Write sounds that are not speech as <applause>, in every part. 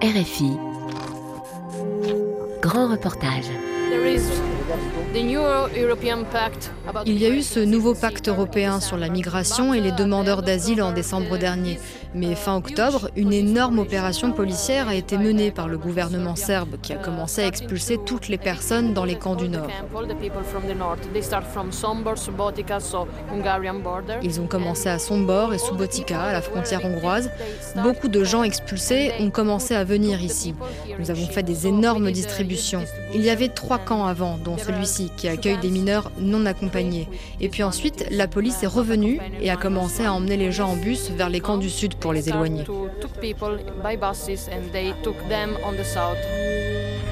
RFI. Grand reportage. Il y a eu ce nouveau pacte européen sur la migration et les demandeurs d'asile en décembre dernier. Mais fin octobre, une énorme opération policière a été menée par le gouvernement serbe qui a commencé à expulser toutes les personnes dans les camps du Nord. Ils ont commencé à Sombor et Subotica, à la frontière hongroise. Beaucoup de gens expulsés ont commencé à venir ici. Nous avons fait des énormes distributions. Il y avait trois camps avant, dont celui-ci qui accueille des mineurs non accompagnés. Et puis ensuite, la police est revenue et a commencé à emmener les gens en bus vers les camps du sud pour les éloigner.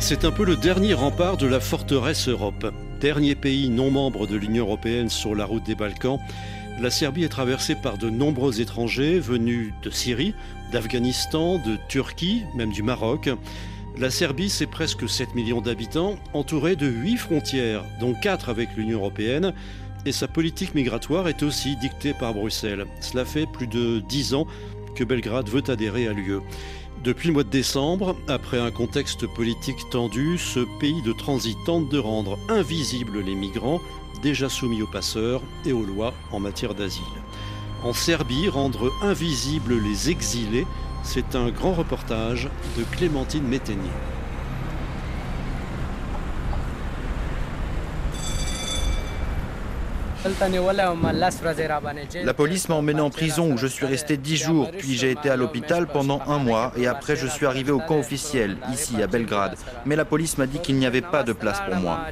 C'est un peu le dernier rempart de la forteresse Europe. Dernier pays non membre de l'Union européenne sur la route des Balkans, la Serbie est traversée par de nombreux étrangers venus de Syrie, d'Afghanistan, de Turquie, même du Maroc. La Serbie, c'est presque 7 millions d'habitants, entourée de 8 frontières, dont 4 avec l'Union européenne, et sa politique migratoire est aussi dictée par Bruxelles. Cela fait plus de 10 ans que Belgrade veut adhérer à l'UE. Depuis le mois de décembre, après un contexte politique tendu, ce pays de transit tente de rendre invisibles les migrants, déjà soumis aux passeurs et aux lois en matière d'asile. En Serbie, rendre invisibles les exilés, c'est un grand reportage de Clémentine Métainier. La police m'a emmené en prison où je suis resté dix jours, puis j'ai été à l'hôpital pendant un mois et après je suis arrivé au camp officiel, ici à Belgrade. Mais la police m'a dit qu'il n'y avait pas de place pour moi.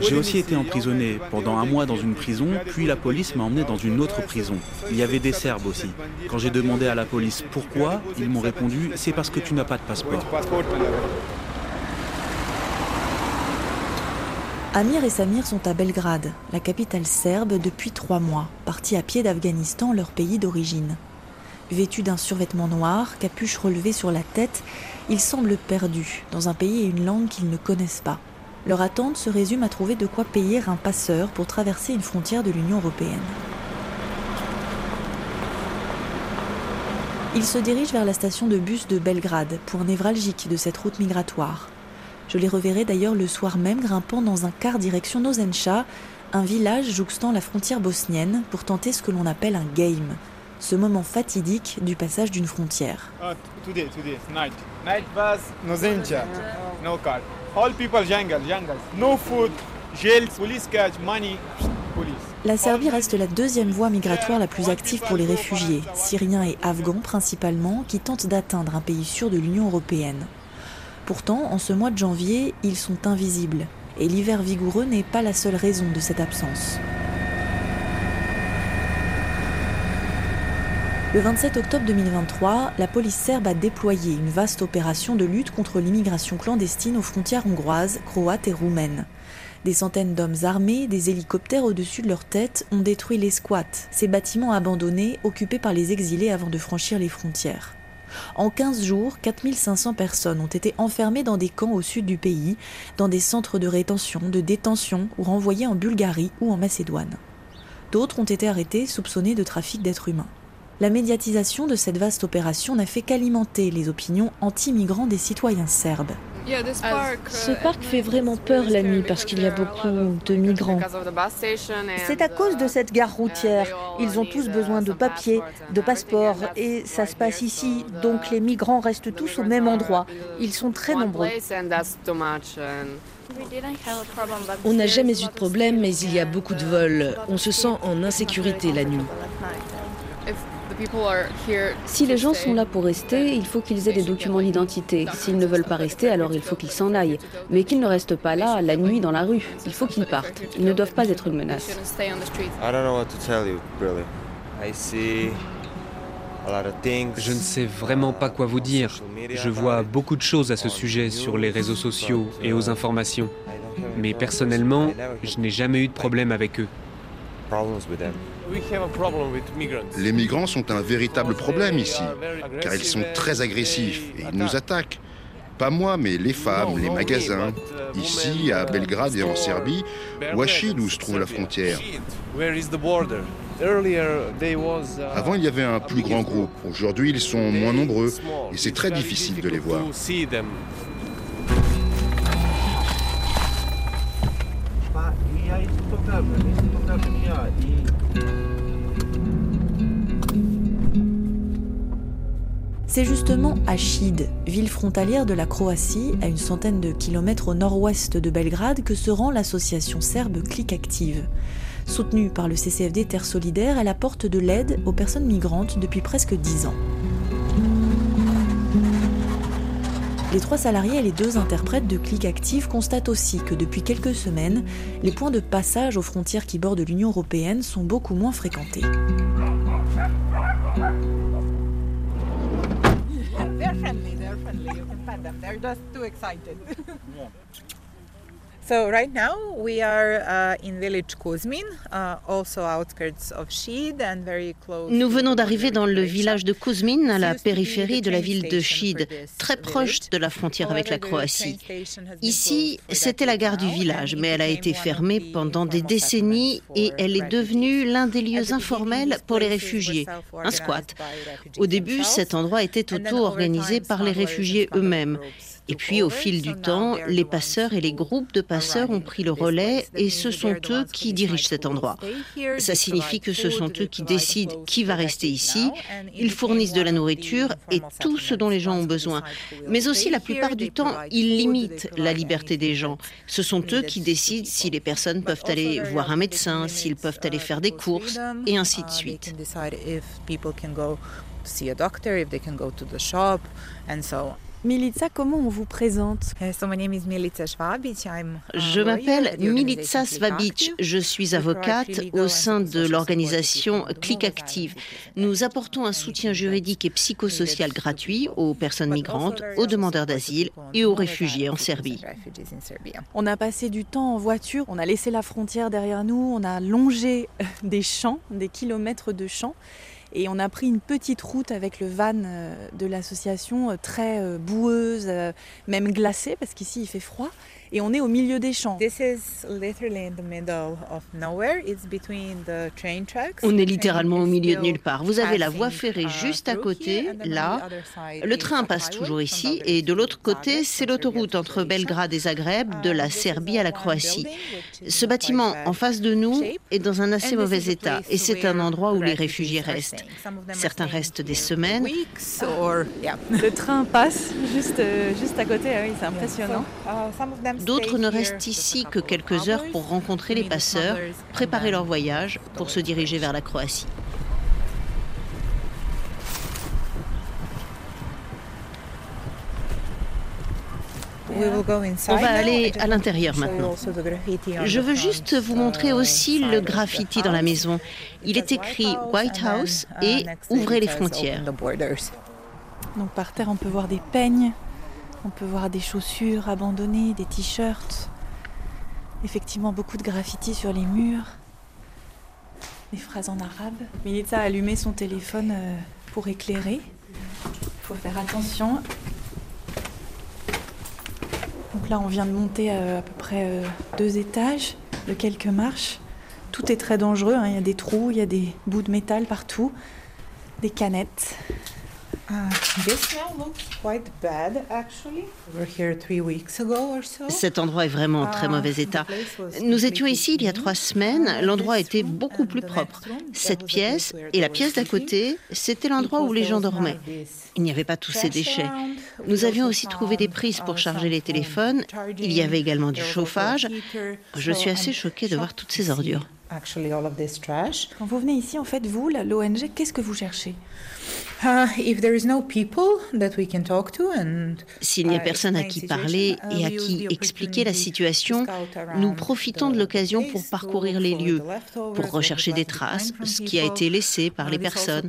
J'ai aussi été emprisonné pendant un mois dans une prison, puis la police m'a emmené dans une autre prison. Il y avait des Serbes aussi. Quand j'ai demandé à la police pourquoi, ils m'ont répondu c'est parce que tu n'as pas de passeport. Amir et Samir sont à Belgrade, la capitale serbe, depuis trois mois, partis à pied d'Afghanistan, leur pays d'origine. Vêtus d'un survêtement noir, capuche relevée sur la tête, ils semblent perdus, dans un pays et une langue qu'ils ne connaissent pas. Leur attente se résume à trouver de quoi payer un passeur pour traverser une frontière de l'Union européenne. Ils se dirigent vers la station de bus de Belgrade, point névralgique de cette route migratoire. Je les reverrai d'ailleurs le soir même grimpant dans un car direction Nozencha, un village jouxtant la frontière bosnienne, pour tenter ce que l'on appelle un game, ce moment fatidique du passage d'une frontière. La Serbie reste la deuxième voie migratoire la plus active pour les réfugiés, syriens et afghans principalement, qui tentent d'atteindre un pays sûr de l'Union européenne. Pourtant, en ce mois de janvier, ils sont invisibles. Et l'hiver vigoureux n'est pas la seule raison de cette absence. Le 27 octobre 2023, la police serbe a déployé une vaste opération de lutte contre l'immigration clandestine aux frontières hongroises, croates et roumaines. Des centaines d'hommes armés, des hélicoptères au-dessus de leur tête ont détruit les squats, ces bâtiments abandonnés occupés par les exilés avant de franchir les frontières. En 15 jours, 4500 personnes ont été enfermées dans des camps au sud du pays, dans des centres de rétention, de détention ou renvoyées en Bulgarie ou en Macédoine. D'autres ont été arrêtés soupçonnés de trafic d'êtres humains. La médiatisation de cette vaste opération n'a fait qu'alimenter les opinions anti-migrants des citoyens serbes. Ce parc fait vraiment peur la nuit parce qu'il y a beaucoup de migrants. C'est à cause de cette gare routière. Ils ont tous besoin de papiers, de passeports et ça se passe ici. Donc les migrants restent tous au même endroit. Ils sont très nombreux. On n'a jamais eu de problème, mais il y a beaucoup de vols. On se sent en insécurité la nuit. Si les gens sont là pour rester, il faut qu'ils aient des documents d'identité. S'ils ne veulent pas rester, alors il faut qu'ils s'en aillent. Mais qu'ils ne restent pas là, la nuit, dans la rue. Il faut qu'ils partent. Ils ne doivent pas être une menace. Je ne sais vraiment pas quoi vous dire. Je vois beaucoup de choses à ce sujet sur les réseaux sociaux et aux informations. Mais personnellement, je n'ai jamais eu de problème avec eux. Les migrants sont un véritable problème ici, car ils sont très agressifs et ils nous attaquent. Pas moi, mais les femmes, les magasins. Ici, à Belgrade et en Serbie, Wachid, où se trouve la frontière. Avant, il y avait un plus grand groupe. Aujourd'hui, ils sont moins nombreux et c'est très difficile de les voir. C'est justement à Chid, ville frontalière de la Croatie, à une centaine de kilomètres au nord-ouest de Belgrade, que se rend l'association serbe Click Active. Soutenue par le CCFD Terre Solidaire, elle apporte de l'aide aux personnes migrantes depuis presque dix ans. Les trois salariés et les deux interprètes de Click Active constatent aussi que depuis quelques semaines, les points de passage aux frontières qui bordent l'Union européenne sont beaucoup moins fréquentés. So right now we are in village Kuzmin, also outskirts of Shid and very close. Nous venons d'arriver dans le village de Kuzmin, à la périphérie de la ville de Shid, très proche de la frontière avec la Croatie. Ici, c'était la gare du village, mais elle a été fermée pendant des décennies et elle est devenue l'un des lieux informels pour les réfugiés, un squat. Au début, cet endroit était auto-organisé par les réfugiés eux-mêmes. Et puis, au fil du temps, les passeurs et les groupes de passeurs ont pris le relais et ce sont eux qui dirigent cet endroit. Ça signifie que ce sont eux qui décident qui va rester ici. Ils fournissent de la nourriture et tout ce dont les gens ont besoin. Mais aussi, la plupart du temps, ils limitent la liberté des gens. Ce sont eux qui décident si les personnes peuvent aller voir un médecin, s'ils peuvent aller faire des courses, et ainsi de suite. Milica, comment on vous présente? Je m'appelle Milica Svabic. Je suis avocate au sein de l'organisation Click Active. Nous apportons un soutien juridique et psychosocial gratuit aux personnes migrantes, aux demandeurs d'asile et aux réfugiés en Serbie. On a passé du temps en voiture, on a laissé la frontière derrière nous, on a longé <laughs> des champs, des kilomètres de champs. Et on a pris une petite route avec le van euh, de l'association, euh, très euh, boueuse, même glacée, parce qu'ici il fait froid et on est au milieu des champs. On est littéralement au milieu de nulle part. Vous avez la voie ferrée uh, juste à côté, là. Le train passe toujours ici et de l'autre côté, c'est l'autoroute entre Belgrade et Zagreb, de la Serbie à la Croatie. Ce bâtiment en face de nous est dans un assez mauvais état et c'est un endroit où les réfugiés restent. Certains restent des semaines. Le train passe juste, euh, juste à côté, ah oui, c'est impressionnant. D'autres ne restent ici que quelques heures pour rencontrer les passeurs, préparer leur voyage pour se diriger vers la Croatie. On va aller à l'intérieur maintenant. Je veux juste vous montrer aussi le graffiti dans la maison. Il est écrit White House et Ouvrez les frontières. Donc par terre, on peut voir des peignes, on peut voir des chaussures abandonnées, des t-shirts. Effectivement, beaucoup de graffitis sur les murs. Des phrases en arabe. Milita a allumé son téléphone euh, pour éclairer. Il faut faire attention. Là, on vient de monter euh, à, peu près euh, deux étages de quelques marches. Tout est très dangereux. Hein. Il y a des trous, il y a des bouts de métal partout, des canettes. Cet endroit est vraiment en très uh, mauvais état. Nous étions ici il y a trois semaines. L'endroit était beaucoup plus propre. Cette pièce et la pièce d'à côté, c'était l'endroit où les gens dormaient. Il n'y avait pas tous ces déchets. Nous avions aussi trouvé des prises pour uh, charger les téléphones. Il y avait également du chauffage. Je suis assez choquée de voir toutes ces ordures. Quand vous venez ici, en fait, vous, l'ONG, qu'est-ce que vous cherchez? S'il n'y a personne à qui parler uh, et à qui expliquer la situation, nous profitons de l'occasion pour parcourir les lieux, pour rechercher des traces, ce qui a été laissé par les personnes.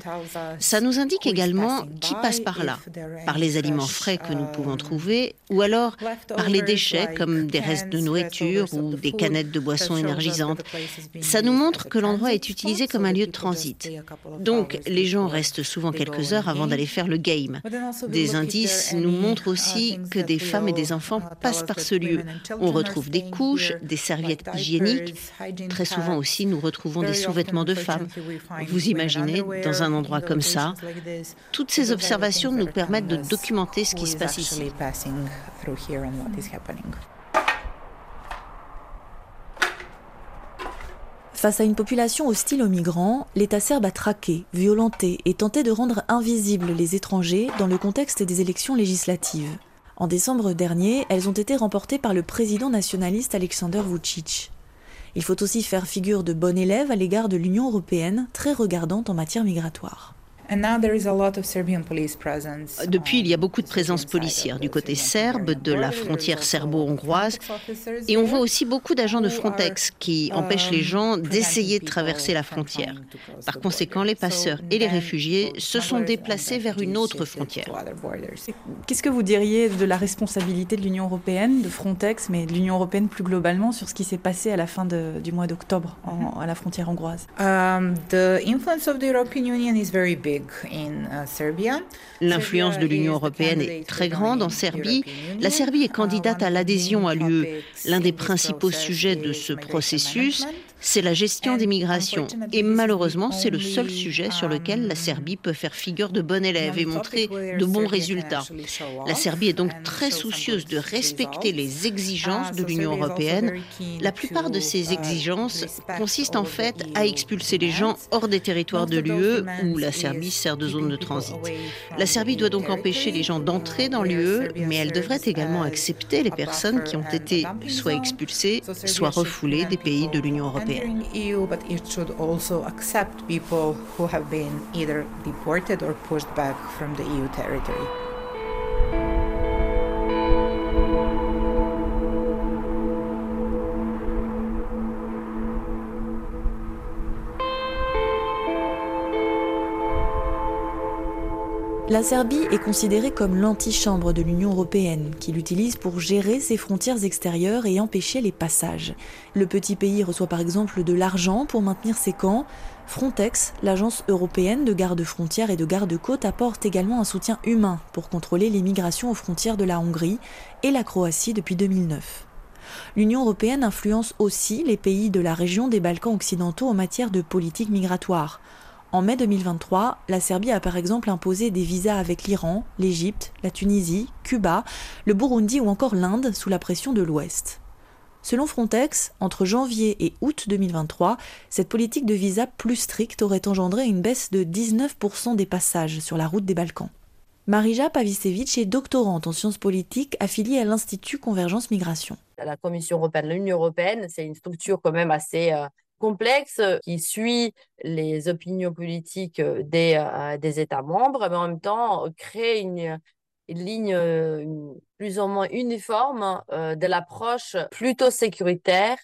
Ça nous indique également qui passe par là, par les aliments frais que nous pouvons um, trouver, ou alors par les déchets comme des restes de nourriture ou des canettes de boissons énergisantes. Ça nous montre que l'endroit est utilisé comme un lieu de transit. Donc les gens restent souvent quelques heures avant d'aller faire le game. Des indices nous montrent aussi que des femmes et des enfants passent par ce lieu. On retrouve des couches, des serviettes hygiéniques. Très souvent aussi, nous retrouvons des sous-vêtements de femmes. Vous imaginez, dans un endroit comme ça, toutes ces observations nous permettent de documenter ce qui se passe ici. Face à une population hostile aux migrants, l'État serbe a traqué, violenté et tenté de rendre invisibles les étrangers dans le contexte des élections législatives. En décembre dernier, elles ont été remportées par le président nationaliste Alexander Vucic. Il faut aussi faire figure de bon élève à l'égard de l'Union européenne, très regardante en matière migratoire. Depuis, il y a beaucoup de présence policière du côté serbe, de la frontière serbo-hongroise, et on voit aussi beaucoup d'agents de Frontex qui empêchent les gens d'essayer de traverser la frontière. Par conséquent, les passeurs et les réfugiés se sont déplacés vers une autre frontière. Qu'est-ce que vous diriez de la responsabilité de l'Union européenne, de Frontex, mais de l'Union européenne plus globalement sur ce qui s'est passé à la fin du mois d'octobre à la frontière hongroise? Um, The influence of the European Union is very big. Uh, L'influence de l'Union européenne est très grande en Serbie. La Serbie est candidate à l'adhésion à l'UE. L'un des principaux sujets de ce processus c'est la gestion des migrations. Et malheureusement, c'est le seul sujet sur lequel la Serbie peut faire figure de bon élève et montrer de bons résultats. La Serbie est donc très soucieuse de respecter les exigences de l'Union européenne. La plupart de ces exigences consistent en fait à expulser les gens hors des territoires de l'UE où la Serbie sert de zone de transit. La Serbie doit donc empêcher les gens d'entrer dans l'UE, mais elle devrait également accepter les personnes qui ont été soit expulsées, soit refoulées des pays de l'Union européenne. Entering EU, but it should also accept people who have been either deported or pushed back from the EU territory. La Serbie est considérée comme l'antichambre de l'Union européenne, qui l'utilise pour gérer ses frontières extérieures et empêcher les passages. Le petit pays reçoit par exemple de l'argent pour maintenir ses camps. Frontex, l'agence européenne de garde-frontières et de garde-côtes, apporte également un soutien humain pour contrôler les migrations aux frontières de la Hongrie et la Croatie depuis 2009. L'Union européenne influence aussi les pays de la région des Balkans occidentaux en matière de politique migratoire. En mai 2023, la Serbie a par exemple imposé des visas avec l'Iran, l'Égypte, la Tunisie, Cuba, le Burundi ou encore l'Inde sous la pression de l'Ouest. Selon Frontex, entre janvier et août 2023, cette politique de visa plus stricte aurait engendré une baisse de 19% des passages sur la route des Balkans. Marija Pavisevic est doctorante en sciences politiques affiliée à l'Institut Convergence Migration. La Commission européenne, l'Union européenne, c'est une structure quand même assez euh, complexe euh, qui suit les opinions politiques euh, des, euh, des États membres, mais en même temps crée une, ligne plus ou moins uniforme de l'approche plutôt sécuritaire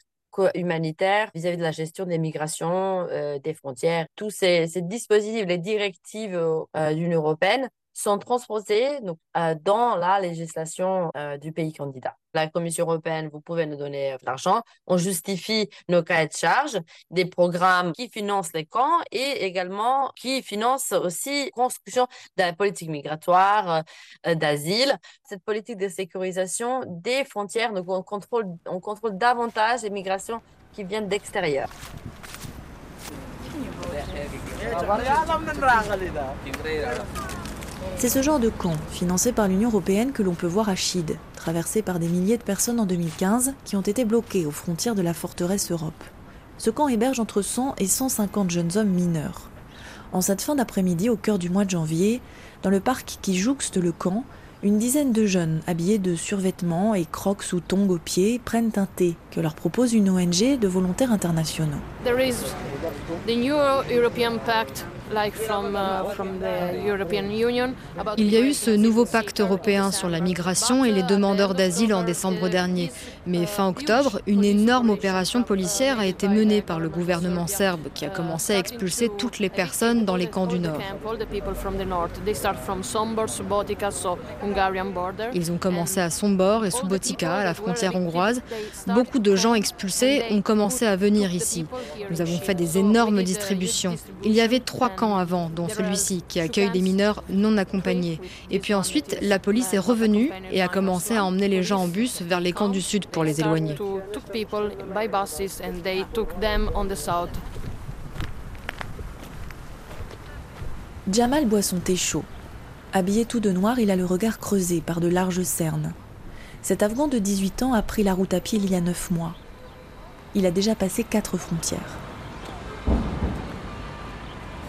humanitaire vis-à-vis de la gestion des migrations, des frontières. Tous ces, ces dispositifs, les directives de l'Union européenne sont transposées donc, euh, dans la législation euh, du pays candidat. La Commission européenne, vous pouvez nous donner de l'argent. On justifie nos cahiers de charges, des programmes qui financent les camps et également qui financent aussi la construction de la politique migratoire, euh, d'asile. Cette politique de sécurisation des frontières, donc on contrôle, on contrôle davantage les migrations qui viennent d'extérieur. C'est ce genre de camp, financé par l'Union européenne, que l'on peut voir à Chid, traversé par des milliers de personnes en 2015, qui ont été bloquées aux frontières de la forteresse Europe. Ce camp héberge entre 100 et 150 jeunes hommes mineurs. En cette fin d'après-midi, au cœur du mois de janvier, dans le parc qui jouxte le camp, une dizaine de jeunes, habillés de survêtements et crocs ou tongs aux pieds, prennent un thé que leur propose une ONG de volontaires internationaux. Il y a eu ce nouveau pacte européen sur la migration et les demandeurs d'asile en décembre dernier. Mais fin octobre, une énorme opération policière a été menée par le gouvernement serbe qui a commencé à expulser toutes les personnes dans les camps du Nord. Ils ont commencé à Sombor et Subotica, à la frontière hongroise. Beaucoup de gens expulsés ont commencé à venir ici. Nous avons fait des énormes distributions. Il y avait trois camps avant, dont celui-ci, qui accueille des mineurs non accompagnés. Et puis ensuite, la police est revenue et a commencé à emmener les gens en bus vers les camps du sud pour les éloigner. Jamal boit son thé chaud. Habillé tout de noir, il a le regard creusé par de larges cernes. Cet Afghan de 18 ans a pris la route à pied il y a 9 mois. Il a déjà passé quatre frontières.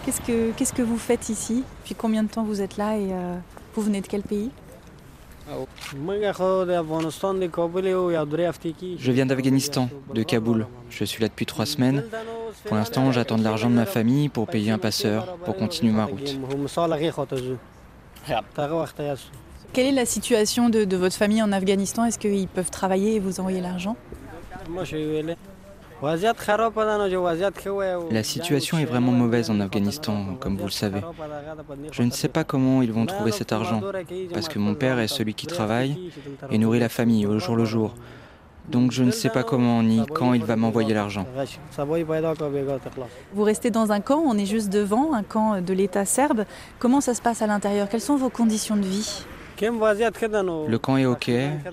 Qu'est-ce que, qu'est-ce que vous faites ici? Puis combien de temps vous êtes là et euh, vous venez de quel pays? Je viens d'Afghanistan, de Kaboul. Je suis là depuis trois semaines. Pour l'instant, j'attends de l'argent de ma famille pour payer un passeur, pour continuer ma route. Quelle est la situation de, de votre famille en Afghanistan? Est-ce qu'ils peuvent travailler et vous envoyer l'argent? La situation est vraiment mauvaise en Afghanistan, comme vous le savez. Je ne sais pas comment ils vont trouver cet argent, parce que mon père est celui qui travaille et nourrit la famille au jour le jour. Donc je ne sais pas comment ni quand il va m'envoyer l'argent. Vous restez dans un camp, on est juste devant, un camp de l'État serbe. Comment ça se passe à l'intérieur? Quelles sont vos conditions de vie? Le camp est ok,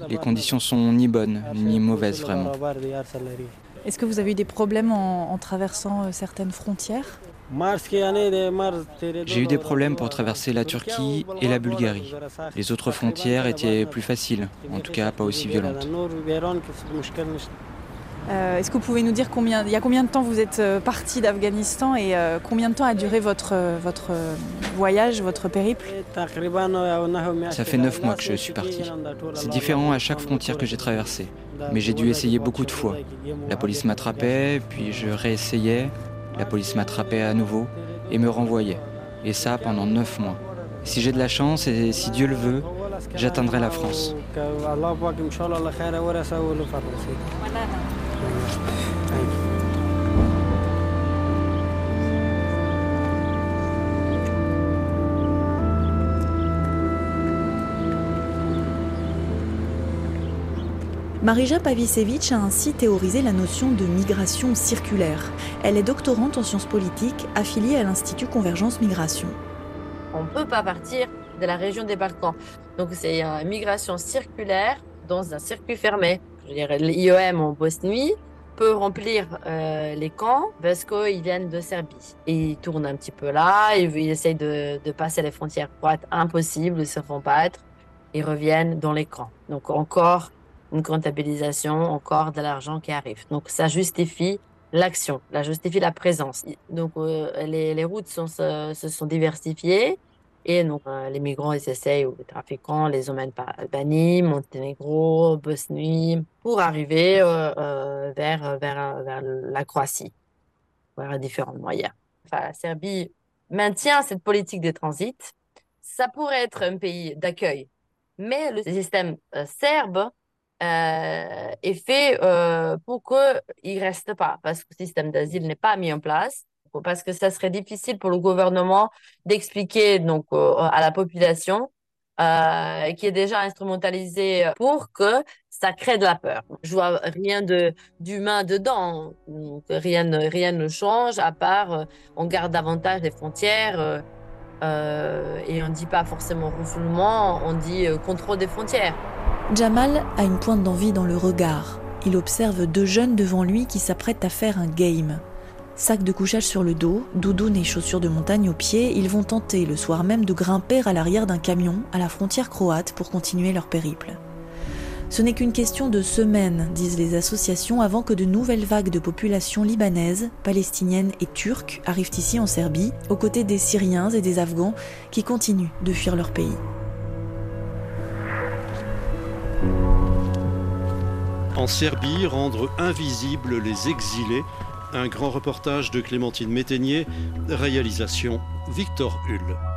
les conditions sont ni bonnes ni mauvaises vraiment. Est-ce que vous avez eu des problèmes en, en traversant euh, certaines frontières? J'ai eu des problèmes pour traverser la Turquie et la Bulgarie. Les autres frontières étaient plus faciles, en tout cas pas aussi violentes. Euh, Est-ce que vous pouvez nous dire combien, il y a combien de temps vous êtes euh, parti d'Afghanistan et euh, combien de temps a duré votre, votre voyage, votre périple? Ça fait neuf mois que je suis parti. C'est différent à chaque frontière que j'ai traversée, mais j'ai dû essayer beaucoup de fois. La police m'attrapait, puis je réessayais, la police m'attrapait à nouveau et me renvoyait. Et ça pendant neuf mois. Si j'ai de la chance et si Dieu le veut, j'atteindrai la France. Marija Pavisevich a ainsi théorisé la notion de migration circulaire. Elle est doctorante en sciences politiques affiliée à l'Institut Convergence Migration. On ne peut pas partir de la région des Balkans. Donc c'est une migration circulaire dans un circuit fermé. L'IOM en Bosnie peut remplir euh, les camps parce qu'ils viennent de Serbie. Et ils tournent un petit peu là, ils, essayent de, passer les frontières croates, impossible, ils se font battre, ils reviennent dans les camps. Donc encore une comptabilisation, encore de l'argent qui arrive. Donc ça justifie l'action, ça justifie la présence. Donc euh, les, les, routes sont, se, sont diversifiées et donc euh, les migrants ils essayent, ou les trafiquants les emmènent par Albanie, Monténégro, Bosnie, pour arriver euh, euh, vers, vers, vers la Croatie, vers différents moyens. Enfin, la Serbie maintient cette politique de transit. Ça pourrait être un pays d'accueil, mais le système serbe est fait pour qu'il ne reste pas, parce que le système d'asile n'est pas mis en place, parce que ça serait difficile pour le gouvernement d'expliquer donc euh, à la population euh, qui est déjà instrumentalisée pour que ça crée de la peur. Je vois rien de d'humain dedans, rien ne rien ne change à part on garde davantage les frontières. Euh, et on ne dit pas forcément refoulement, on dit euh, contrôle des frontières. Jamal a une pointe d'envie dans le regard. Il observe deux jeunes devant lui qui s'apprêtent à faire un game. Sac de couchage sur le dos, doudoune et chaussures de montagne aux pieds, ils vont tenter le soir même de grimper à l'arrière d'un camion à la frontière croate pour continuer leur périple. Ce n'est qu'une question de semaines, disent les associations, avant que de nouvelles vagues de populations libanaises, palestiniennes et turques arrivent ici en Serbie, aux côtés des Syriens et des Afghans qui continuent de fuir leur pays. En Serbie, rendre invisibles les exilés, un grand reportage de Clémentine Métainier, réalisation Victor Hull.